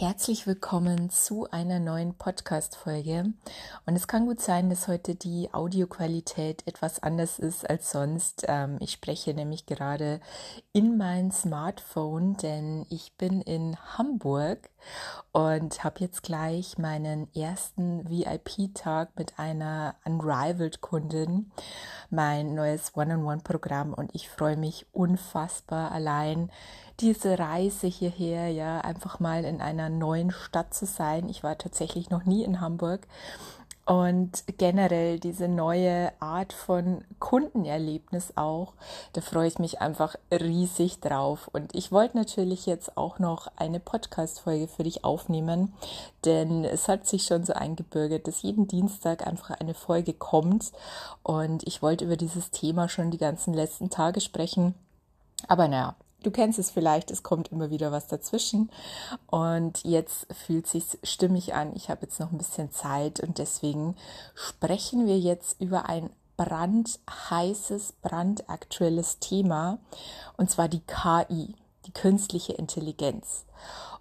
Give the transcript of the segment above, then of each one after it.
Herzlich willkommen zu einer neuen Podcast-Folge. Und es kann gut sein, dass heute die Audioqualität etwas anders ist als sonst. Ähm, ich spreche nämlich gerade in mein Smartphone, denn ich bin in Hamburg und habe jetzt gleich meinen ersten VIP-Tag mit einer Unrivaled-Kundin, mein neues One-on-One-Programm und ich freue mich unfassbar allein diese Reise hierher, ja, einfach mal in einer neuen Stadt zu sein. Ich war tatsächlich noch nie in Hamburg. Und generell diese neue Art von Kundenerlebnis auch, da freue ich mich einfach riesig drauf. Und ich wollte natürlich jetzt auch noch eine Podcast-Folge für dich aufnehmen, denn es hat sich schon so eingebürgert, dass jeden Dienstag einfach eine Folge kommt. Und ich wollte über dieses Thema schon die ganzen letzten Tage sprechen. Aber naja, Du kennst es vielleicht, es kommt immer wieder was dazwischen und jetzt fühlt sich stimmig an. Ich habe jetzt noch ein bisschen Zeit und deswegen sprechen wir jetzt über ein brandheißes, brandaktuelles Thema und zwar die KI, die künstliche Intelligenz.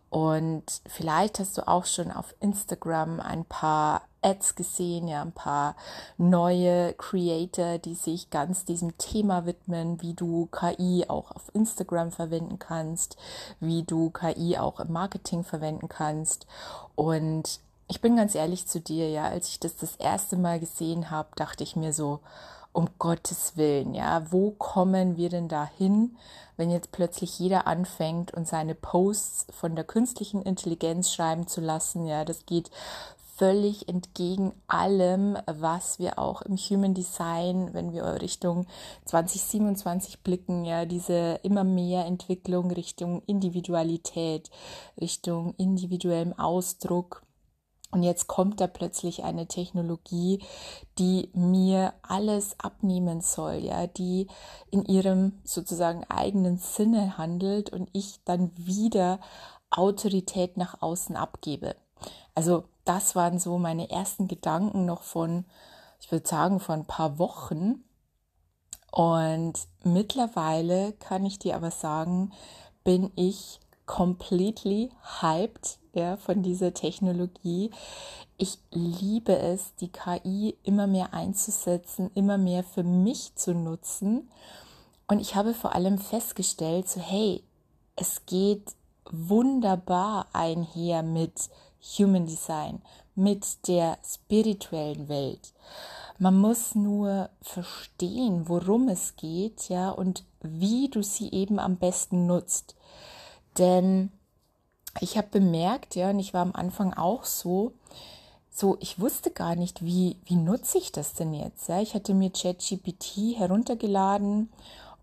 Und vielleicht hast du auch schon auf Instagram ein paar Ads gesehen, ja, ein paar neue Creator, die sich ganz diesem Thema widmen, wie du KI auch auf Instagram verwenden kannst, wie du KI auch im Marketing verwenden kannst. Und ich bin ganz ehrlich zu dir, ja, als ich das das erste Mal gesehen habe, dachte ich mir so, um Gottes Willen, ja, wo kommen wir denn da hin, wenn jetzt plötzlich jeder anfängt und seine Posts von der künstlichen Intelligenz schreiben zu lassen, ja, das geht völlig entgegen allem, was wir auch im Human Design, wenn wir Richtung 2027 blicken, ja, diese immer mehr Entwicklung Richtung Individualität, Richtung individuellem Ausdruck, und jetzt kommt da plötzlich eine Technologie, die mir alles abnehmen soll, ja, die in ihrem sozusagen eigenen Sinne handelt und ich dann wieder Autorität nach außen abgebe. Also das waren so meine ersten Gedanken noch von, ich würde sagen, von ein paar Wochen. Und mittlerweile kann ich dir aber sagen, bin ich completely hyped ja, von dieser Technologie. Ich liebe es, die KI immer mehr einzusetzen, immer mehr für mich zu nutzen. Und ich habe vor allem festgestellt, so hey, es geht wunderbar einher mit Human Design, mit der spirituellen Welt. Man muss nur verstehen, worum es geht, ja, und wie du sie eben am besten nutzt. Denn ich habe bemerkt, ja, und ich war am Anfang auch so, so, ich wusste gar nicht, wie, wie nutze ich das denn jetzt? Ja? Ich hatte mir ChatGPT heruntergeladen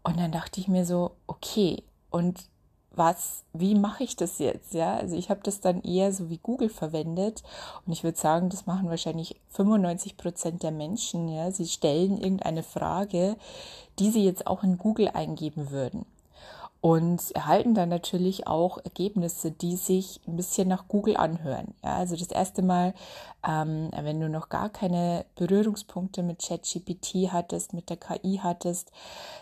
und dann dachte ich mir so, okay, und was, wie mache ich das jetzt? Ja, also ich habe das dann eher so wie Google verwendet und ich würde sagen, das machen wahrscheinlich 95 Prozent der Menschen. Ja, sie stellen irgendeine Frage, die sie jetzt auch in Google eingeben würden und erhalten dann natürlich auch Ergebnisse, die sich ein bisschen nach Google anhören. Ja, also das erste Mal, ähm, wenn du noch gar keine Berührungspunkte mit ChatGPT hattest, mit der KI hattest,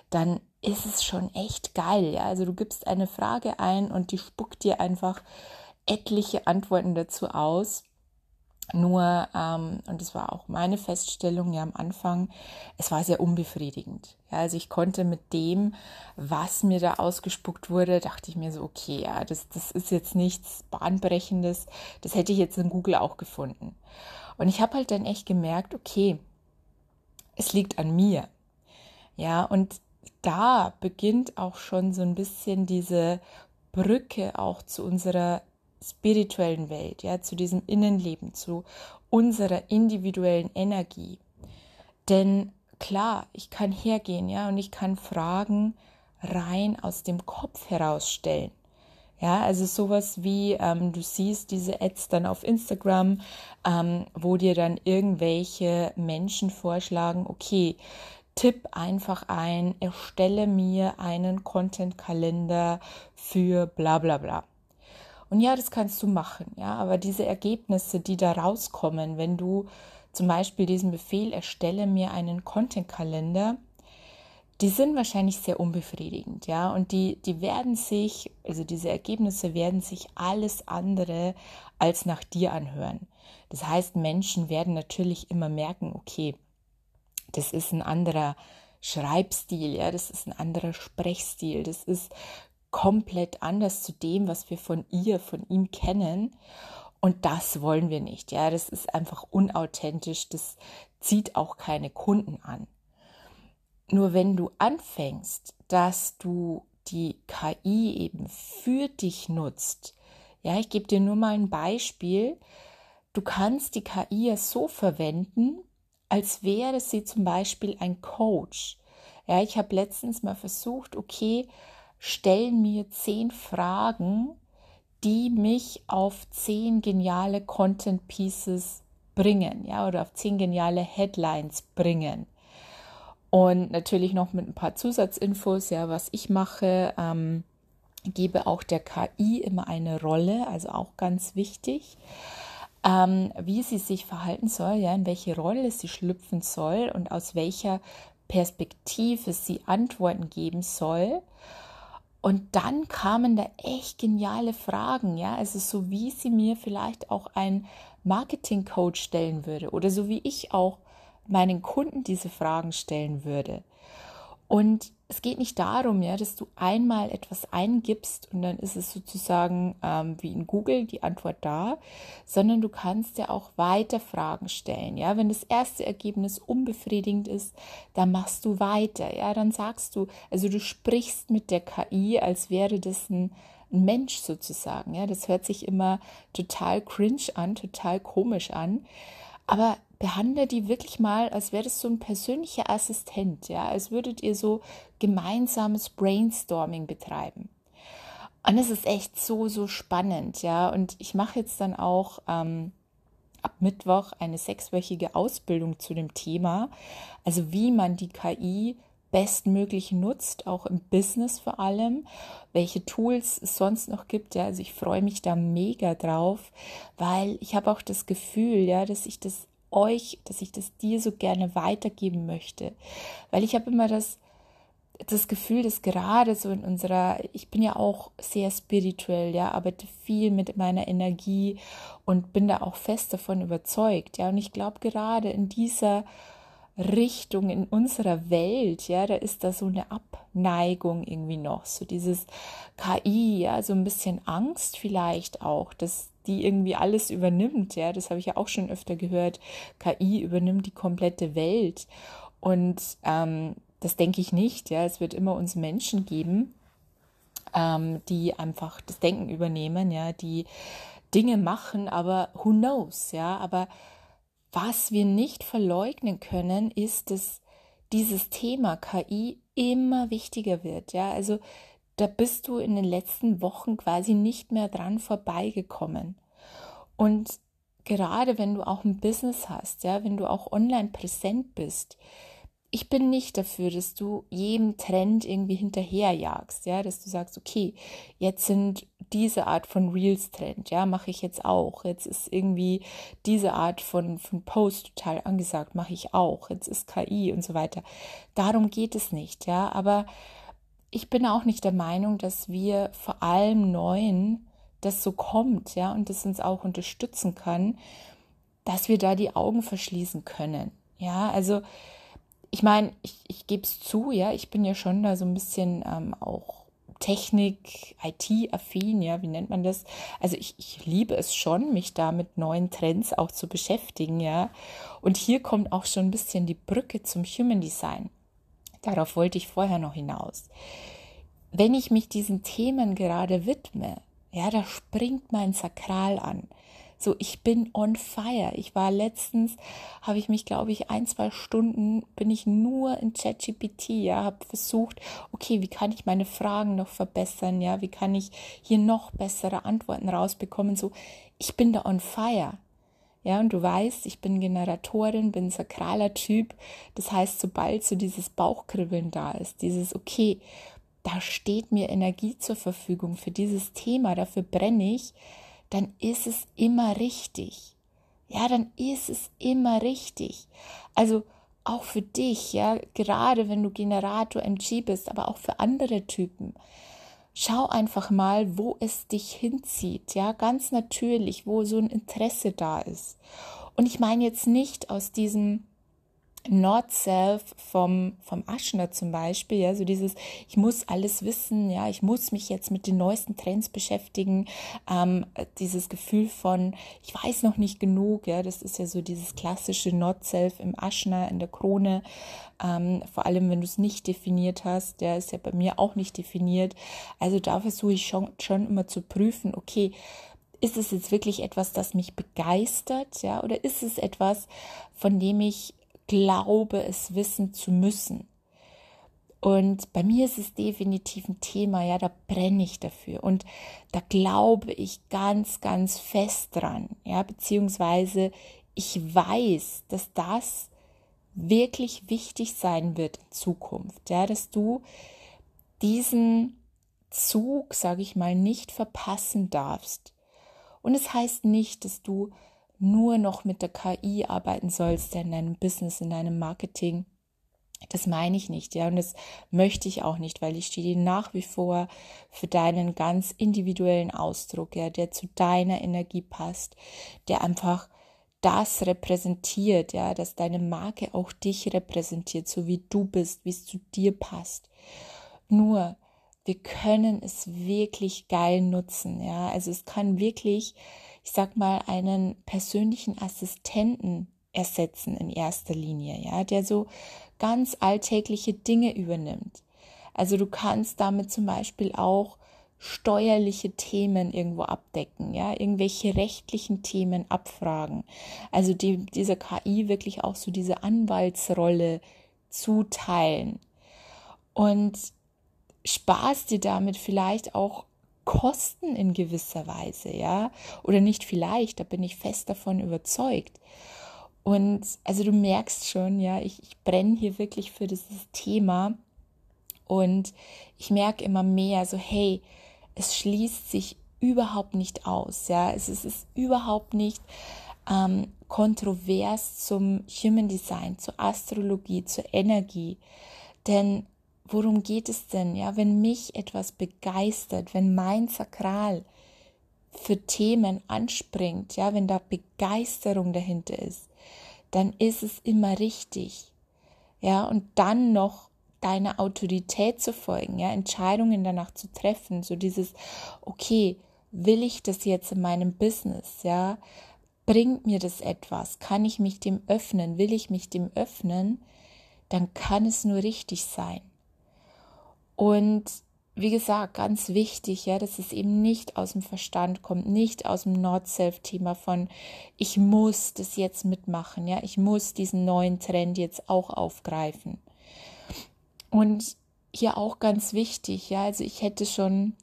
dann ist es schon echt geil. Ja, also du gibst eine Frage ein und die spuckt dir einfach etliche Antworten dazu aus. Nur, ähm, und das war auch meine Feststellung ja am Anfang, es war sehr unbefriedigend. Ja, also ich konnte mit dem, was mir da ausgespuckt wurde, dachte ich mir so, okay, ja, das, das ist jetzt nichts Bahnbrechendes, das hätte ich jetzt in Google auch gefunden. Und ich habe halt dann echt gemerkt, okay, es liegt an mir. Ja, und da beginnt auch schon so ein bisschen diese Brücke auch zu unserer spirituellen Welt, ja, zu diesem Innenleben, zu unserer individuellen Energie. Denn klar, ich kann hergehen, ja, und ich kann Fragen rein aus dem Kopf herausstellen. Ja, also sowas wie, ähm, du siehst diese Ads dann auf Instagram, ähm, wo dir dann irgendwelche Menschen vorschlagen, okay, tipp einfach ein, erstelle mir einen Content-Kalender für bla bla bla. Und ja, das kannst du machen, ja, aber diese Ergebnisse, die da rauskommen, wenn du zum Beispiel diesen Befehl erstelle mir einen Content-Kalender, die sind wahrscheinlich sehr unbefriedigend, ja, und die, die werden sich, also diese Ergebnisse werden sich alles andere als nach dir anhören. Das heißt, Menschen werden natürlich immer merken, okay, das ist ein anderer Schreibstil, ja, das ist ein anderer Sprechstil, das ist komplett anders zu dem, was wir von ihr, von ihm kennen. Und das wollen wir nicht. Ja, das ist einfach unauthentisch. Das zieht auch keine Kunden an. Nur wenn du anfängst, dass du die KI eben für dich nutzt, ja, ich gebe dir nur mal ein Beispiel. Du kannst die KI ja so verwenden, als wäre sie zum Beispiel ein Coach. Ja, ich habe letztens mal versucht, okay, stell mir zehn Fragen, die mich auf zehn geniale Content Pieces bringen, ja, oder auf zehn geniale Headlines bringen. Und natürlich noch mit ein paar Zusatzinfos, ja, was ich mache, ähm, gebe auch der KI immer eine Rolle, also auch ganz wichtig, ähm, wie sie sich verhalten soll, ja, in welche Rolle sie schlüpfen soll und aus welcher Perspektive sie Antworten geben soll. Und dann kamen da echt geniale Fragen, ja, also so wie sie mir vielleicht auch ein Marketing-Coach stellen würde oder so wie ich auch meinen Kunden diese Fragen stellen würde. Und es geht nicht darum, ja, dass du einmal etwas eingibst und dann ist es sozusagen ähm, wie in Google die Antwort da, sondern du kannst ja auch weiter Fragen stellen. Ja, wenn das erste Ergebnis unbefriedigend ist, dann machst du weiter. Ja, dann sagst du, also du sprichst mit der KI, als wäre das ein, Mensch sozusagen. Ja, das hört sich immer total cringe an, total komisch an. Aber behandle die wirklich mal, als wäre das so ein persönlicher Assistent, ja, als würdet ihr so gemeinsames Brainstorming betreiben. Und es ist echt so, so spannend, ja. Und ich mache jetzt dann auch ähm, ab Mittwoch eine sechswöchige Ausbildung zu dem Thema, also wie man die KI bestmöglich nutzt, auch im Business vor allem, welche Tools es sonst noch gibt. Ja, also ich freue mich da mega drauf, weil ich habe auch das Gefühl, ja, dass ich das euch, dass ich das dir so gerne weitergeben möchte. Weil ich habe immer das, das Gefühl, dass gerade so in unserer, ich bin ja auch sehr spirituell, ja, arbeite viel mit meiner Energie und bin da auch fest davon überzeugt, ja. Und ich glaube, gerade in dieser Richtung in unserer Welt, ja, da ist da so eine Abneigung irgendwie noch, so dieses KI, ja, so ein bisschen Angst vielleicht auch, dass die irgendwie alles übernimmt, ja, das habe ich ja auch schon öfter gehört, KI übernimmt die komplette Welt und ähm, das denke ich nicht, ja, es wird immer uns Menschen geben, ähm, die einfach das Denken übernehmen, ja, die Dinge machen, aber who knows, ja, aber was wir nicht verleugnen können, ist, dass dieses Thema KI immer wichtiger wird. Ja, also da bist du in den letzten Wochen quasi nicht mehr dran vorbeigekommen. Und gerade wenn du auch ein Business hast, ja, wenn du auch online präsent bist, ich bin nicht dafür, dass du jedem Trend irgendwie hinterherjagst, ja, dass du sagst, okay, jetzt sind diese Art von Reels Trend, ja, mache ich jetzt auch. Jetzt ist irgendwie diese Art von, von Post total angesagt, mache ich auch. Jetzt ist KI und so weiter. Darum geht es nicht, ja, aber ich bin auch nicht der Meinung, dass wir vor allem Neuen das so kommt, ja, und das uns auch unterstützen kann, dass wir da die Augen verschließen können. Ja, also ich meine, ich, ich gebe es zu, ja, ich bin ja schon da so ein bisschen ähm, auch Technik, IT-affin, ja, wie nennt man das? Also ich, ich liebe es schon, mich da mit neuen Trends auch zu beschäftigen, ja. Und hier kommt auch schon ein bisschen die Brücke zum Human Design. Darauf wollte ich vorher noch hinaus. Wenn ich mich diesen Themen gerade widme, ja, da springt mein Sakral an. So, ich bin on fire. Ich war letztens, habe ich mich, glaube ich, ein, zwei Stunden, bin ich nur in ChatGPT, ja, habe versucht, okay, wie kann ich meine Fragen noch verbessern, ja, wie kann ich hier noch bessere Antworten rausbekommen, so, ich bin da on fire. Ja, und du weißt, ich bin Generatorin, bin sakraler Typ. Das heißt, sobald so dieses Bauchkribbeln da ist, dieses, okay, da steht mir Energie zur Verfügung für dieses Thema, dafür brenne ich, dann ist es immer richtig. Ja, dann ist es immer richtig. Also auch für dich, ja, gerade wenn du Generator MG bist, aber auch für andere Typen. Schau einfach mal, wo es dich hinzieht, ja, ganz natürlich, wo so ein Interesse da ist. Und ich meine jetzt nicht aus diesem Not Self vom, vom Aschner zum Beispiel, ja, so dieses, ich muss alles wissen, ja, ich muss mich jetzt mit den neuesten Trends beschäftigen, ähm, dieses Gefühl von, ich weiß noch nicht genug, ja, das ist ja so dieses klassische Not Self im Aschner, in der Krone, ähm, vor allem wenn du es nicht definiert hast, der ist ja bei mir auch nicht definiert, also da versuche ich schon, schon immer zu prüfen, okay, ist es jetzt wirklich etwas, das mich begeistert, ja, oder ist es etwas, von dem ich glaube, es wissen zu müssen. Und bei mir ist es definitiv ein Thema, ja, da brenne ich dafür und da glaube ich ganz, ganz fest dran, ja, beziehungsweise ich weiß, dass das wirklich wichtig sein wird in Zukunft, ja, dass du diesen Zug, sage ich mal, nicht verpassen darfst. Und es heißt nicht, dass du nur noch mit der KI arbeiten sollst in deinem Business, in deinem Marketing. Das meine ich nicht, ja, und das möchte ich auch nicht, weil ich stehe nach wie vor für deinen ganz individuellen Ausdruck, ja, der zu deiner Energie passt, der einfach das repräsentiert, ja, dass deine Marke auch dich repräsentiert, so wie du bist, wie es zu dir passt. Nur, wir können es wirklich geil nutzen, ja, also es kann wirklich ich sag mal, einen persönlichen Assistenten ersetzen in erster Linie, ja, der so ganz alltägliche Dinge übernimmt. Also du kannst damit zum Beispiel auch steuerliche Themen irgendwo abdecken, ja, irgendwelche rechtlichen Themen abfragen. Also die, dieser KI wirklich auch so diese Anwaltsrolle zuteilen. Und sparst dir damit vielleicht auch Kosten in gewisser Weise, ja, oder nicht vielleicht, da bin ich fest davon überzeugt. Und also du merkst schon, ja, ich, ich brenne hier wirklich für dieses Thema. Und ich merke immer mehr, so hey, es schließt sich überhaupt nicht aus, ja, es ist, es ist überhaupt nicht ähm, kontrovers zum Human Design, zur Astrologie, zur Energie, denn worum geht es denn? Ja, wenn mich etwas begeistert, wenn mein Sakral für Themen anspringt, ja, wenn da Begeisterung dahinter ist, dann ist es immer richtig. Ja, und dann noch deiner Autorität zu folgen, ja, Entscheidungen danach zu treffen, so dieses, okay, will ich das jetzt in meinem Business, ja, bringt mir das etwas, kann ich mich dem öffnen, will ich mich dem öffnen, dann kann es nur richtig sein. Und wie gesagt, ganz wichtig, ja, dass es eben nicht aus dem Verstand kommt, nicht aus dem Not-Self-Thema von, ich muss das jetzt mitmachen, ja, ich muss diesen neuen Trend jetzt auch aufgreifen. Und hier auch ganz wichtig, ja, also ich hätte schon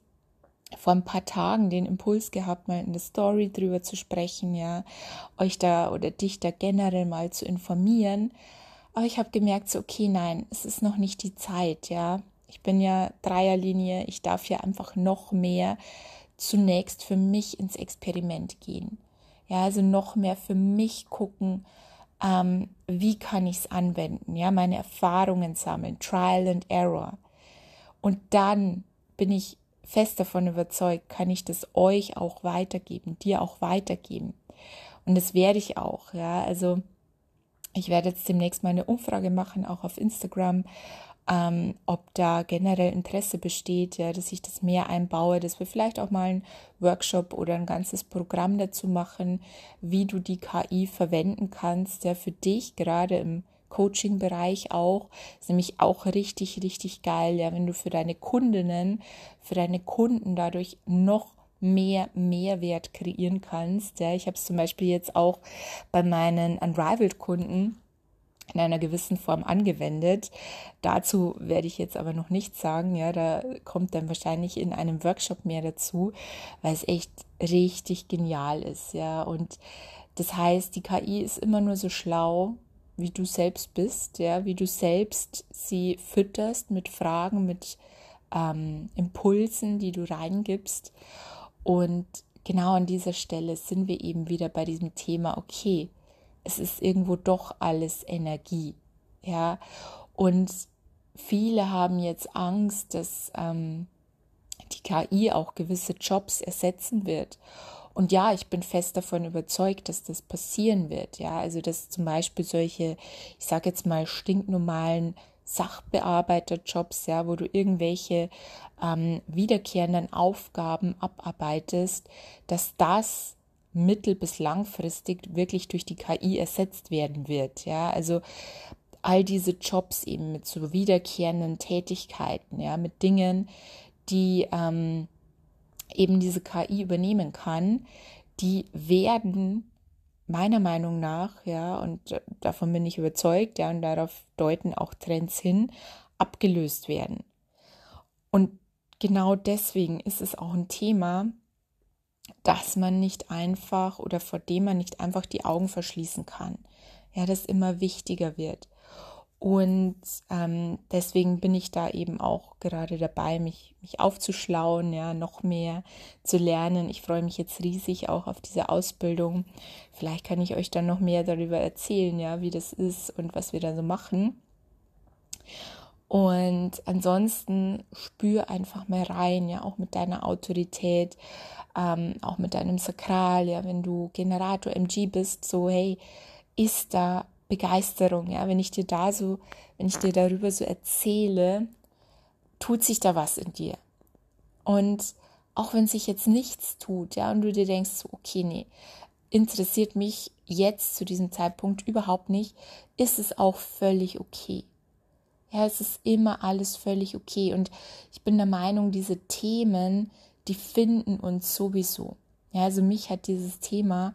vor ein paar Tagen den Impuls gehabt, mal in der Story drüber zu sprechen, ja, euch da oder dich da generell mal zu informieren. Aber ich habe gemerkt, so, okay, nein, es ist noch nicht die Zeit, ja. Ich bin ja Dreierlinie, ich darf ja einfach noch mehr zunächst für mich ins Experiment gehen. Ja, also noch mehr für mich gucken, ähm, wie kann ich es anwenden, ja, meine Erfahrungen sammeln, Trial and Error. Und dann bin ich fest davon überzeugt, kann ich das euch auch weitergeben, dir auch weitergeben. Und das werde ich auch, ja, also ich werde jetzt demnächst mal eine Umfrage machen, auch auf Instagram, ähm, ob da generell Interesse besteht, ja, dass ich das mehr einbaue, dass wir vielleicht auch mal einen Workshop oder ein ganzes Programm dazu machen, wie du die KI verwenden kannst, ja, für dich, gerade im Coaching-Bereich auch. Ist nämlich auch richtig, richtig geil, ja, wenn du für deine Kundinnen, für deine Kunden dadurch noch mehr Mehrwert kreieren kannst. Ja, ich habe es zum Beispiel jetzt auch bei meinen Unrivaled-Kunden in einer gewissen Form angewendet. Dazu werde ich jetzt aber noch nichts sagen. Ja, da kommt dann wahrscheinlich in einem Workshop mehr dazu, weil es echt richtig genial ist. Ja, und das heißt, die KI ist immer nur so schlau, wie du selbst bist. Ja, wie du selbst sie fütterst mit Fragen, mit ähm, Impulsen, die du reingibst. Und genau an dieser Stelle sind wir eben wieder bei diesem Thema, okay, es ist irgendwo doch alles Energie. Ja, und viele haben jetzt Angst, dass ähm, die KI auch gewisse Jobs ersetzen wird. Und ja, ich bin fest davon überzeugt, dass das passieren wird. Ja, also dass zum Beispiel solche, ich sage jetzt mal stinknormalen Sachbearbeiterjobs, ja, wo du irgendwelche ähm, wiederkehrenden Aufgaben abarbeitest, dass das mittel- bis langfristig wirklich durch die KI ersetzt werden wird. Ja, also all diese Jobs eben mit so wiederkehrenden Tätigkeiten, ja, mit Dingen, die ähm, eben diese KI übernehmen kann, die werden meiner Meinung nach, ja, und äh, davon bin ich überzeugt, ja, und darauf deuten auch Trends hin, abgelöst werden. Und genau deswegen ist es auch ein Thema, dass man nicht einfach oder vor dem man nicht einfach die Augen verschließen kann. Ja, das immer wichtiger wird. Und ähm, deswegen bin ich da eben auch gerade dabei, mich, mich aufzuschlauen, ja, noch mehr zu lernen. Ich freue mich jetzt riesig auch auf diese Ausbildung. Vielleicht kann ich euch dann noch mehr darüber erzählen, ja, wie das ist und was wir da so machen. Und ansonsten spür einfach mal rein, ja, auch mit deiner Autorität, ähm, auch mit deinem Sakral, ja, wenn du Generator MG bist, so, hey, ist da Begeisterung, ja, wenn ich dir da so, wenn ich dir darüber so erzähle, tut sich da was in dir. Und auch wenn sich jetzt nichts tut, ja, und du dir denkst, okay, nee, interessiert mich jetzt zu diesem Zeitpunkt überhaupt nicht, ist es auch völlig okay. Ja, es ist immer alles völlig okay. Und ich bin der Meinung, diese Themen, die finden uns sowieso. Ja, also mich hat dieses Thema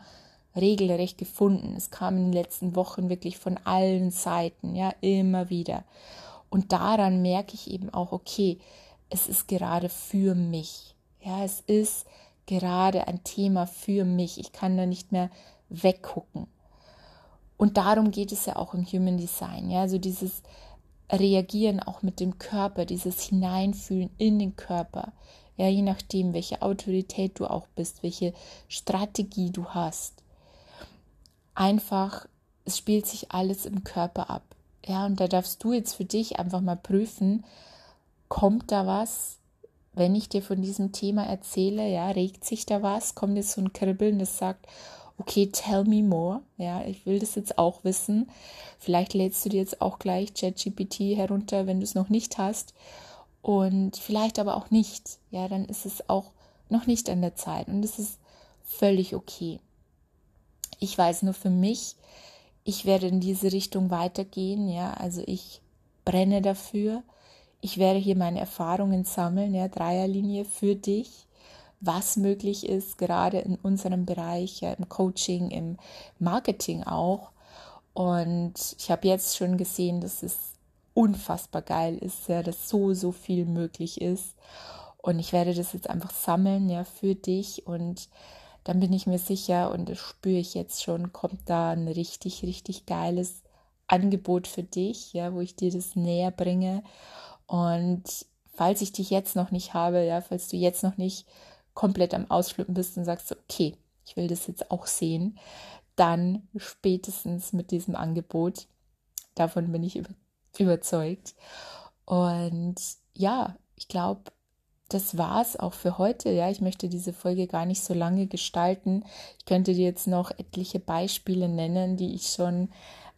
regelrecht gefunden. Es kam in den letzten Wochen wirklich von allen Seiten, ja, immer wieder. Und daran merke ich eben auch, okay, es ist gerade für mich. Ja, es ist gerade ein Thema für mich. Ich kann da nicht mehr weggucken. Und darum geht es ja auch im Human Design. Ja, also dieses Reagieren auch mit dem Körper, dieses Hineinfühlen in den Körper. Ja, je nachdem, welche Autorität du auch bist, welche Strategie du hast einfach, es spielt sich alles im Körper ab. Ja, und da darfst du jetzt für dich einfach mal prüfen, kommt da was, wenn ich dir von diesem Thema erzähle, ja, regt sich da was, kommt jetzt so ein Kribbeln, das sagt, okay, tell me more, ja, ich will das jetzt auch wissen. Vielleicht lädst du dir jetzt auch gleich ChatGPT herunter, wenn du es noch nicht hast. Und vielleicht aber auch nicht, ja, dann ist es auch noch nicht an der Zeit. Und es ist völlig okay. Ich weiß nur für mich, ich werde in diese Richtung weitergehen, ja, also ich brenne dafür. Ich werde hier meine Erfahrungen sammeln, ja, Dreierlinie für dich, was möglich ist, gerade in unserem Bereich, im Coaching, im Marketing auch. Und ich habe jetzt schon gesehen, dass es unfassbar geil ist, ja, dass so, so viel möglich ist. Und ich werde das jetzt einfach sammeln, ja, für dich und dann bin ich mir sicher und das spüre ich jetzt schon, kommt da ein richtig, richtig geiles Angebot für dich, ja, wo ich dir das näher bringe. Und falls ich dich jetzt noch nicht habe, ja, falls du jetzt noch nicht komplett am Ausflippen bist und sagst, okay, ich will das jetzt auch sehen, dann spätestens mit diesem Angebot. Davon bin ich überzeugt. Und ja, ich glaube, das war's auch für heute. Ja, ich möchte diese Folge gar nicht so lange gestalten. Ich könnte dir jetzt noch etliche Beispiele nennen, die ich schon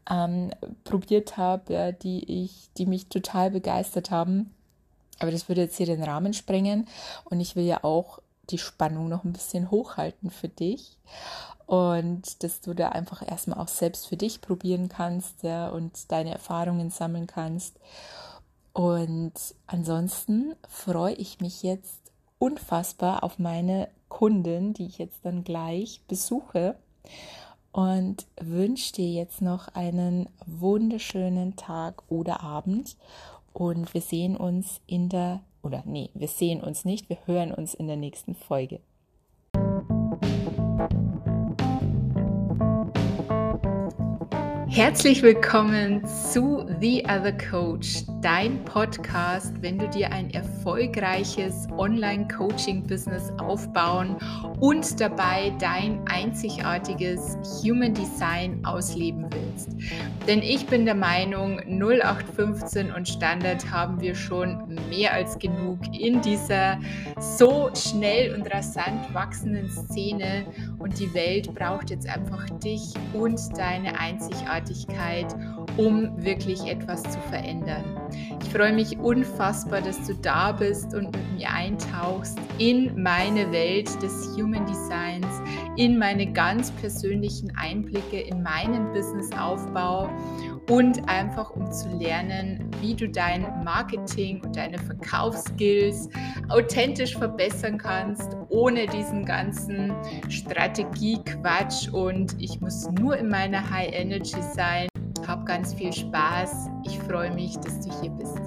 ähm, probiert habe, ja, die ich, die mich total begeistert haben. Aber das würde jetzt hier den Rahmen sprengen und ich will ja auch die Spannung noch ein bisschen hochhalten für dich und dass du da einfach erstmal auch selbst für dich probieren kannst ja, und deine Erfahrungen sammeln kannst. Und ansonsten freue ich mich jetzt unfassbar auf meine Kundin, die ich jetzt dann gleich besuche und wünsche dir jetzt noch einen wunderschönen Tag oder Abend und wir sehen uns in der oder nee, wir sehen uns nicht, wir hören uns in der nächsten Folge. Herzlich willkommen zu The Other Coach dein Podcast, wenn du dir ein erfolgreiches Online-Coaching-Business aufbauen und dabei dein einzigartiges Human Design ausleben willst. Denn ich bin der Meinung, 0815 und Standard haben wir schon mehr als genug in dieser so schnell und rasant wachsenden Szene und die Welt braucht jetzt einfach dich und deine Einzigartigkeit, um wirklich etwas zu verändern. Ich freue mich unfassbar, dass du da bist und mit mir eintauchst in meine Welt des Human Designs, in meine ganz persönlichen Einblicke in meinen Businessaufbau und einfach um zu lernen, wie du dein Marketing und deine Verkaufsskills authentisch verbessern kannst, ohne diesen ganzen Strategiequatsch und ich muss nur in meiner High Energy sein. Hab ganz viel Spaß. Ich freue mich, dass du hier bist.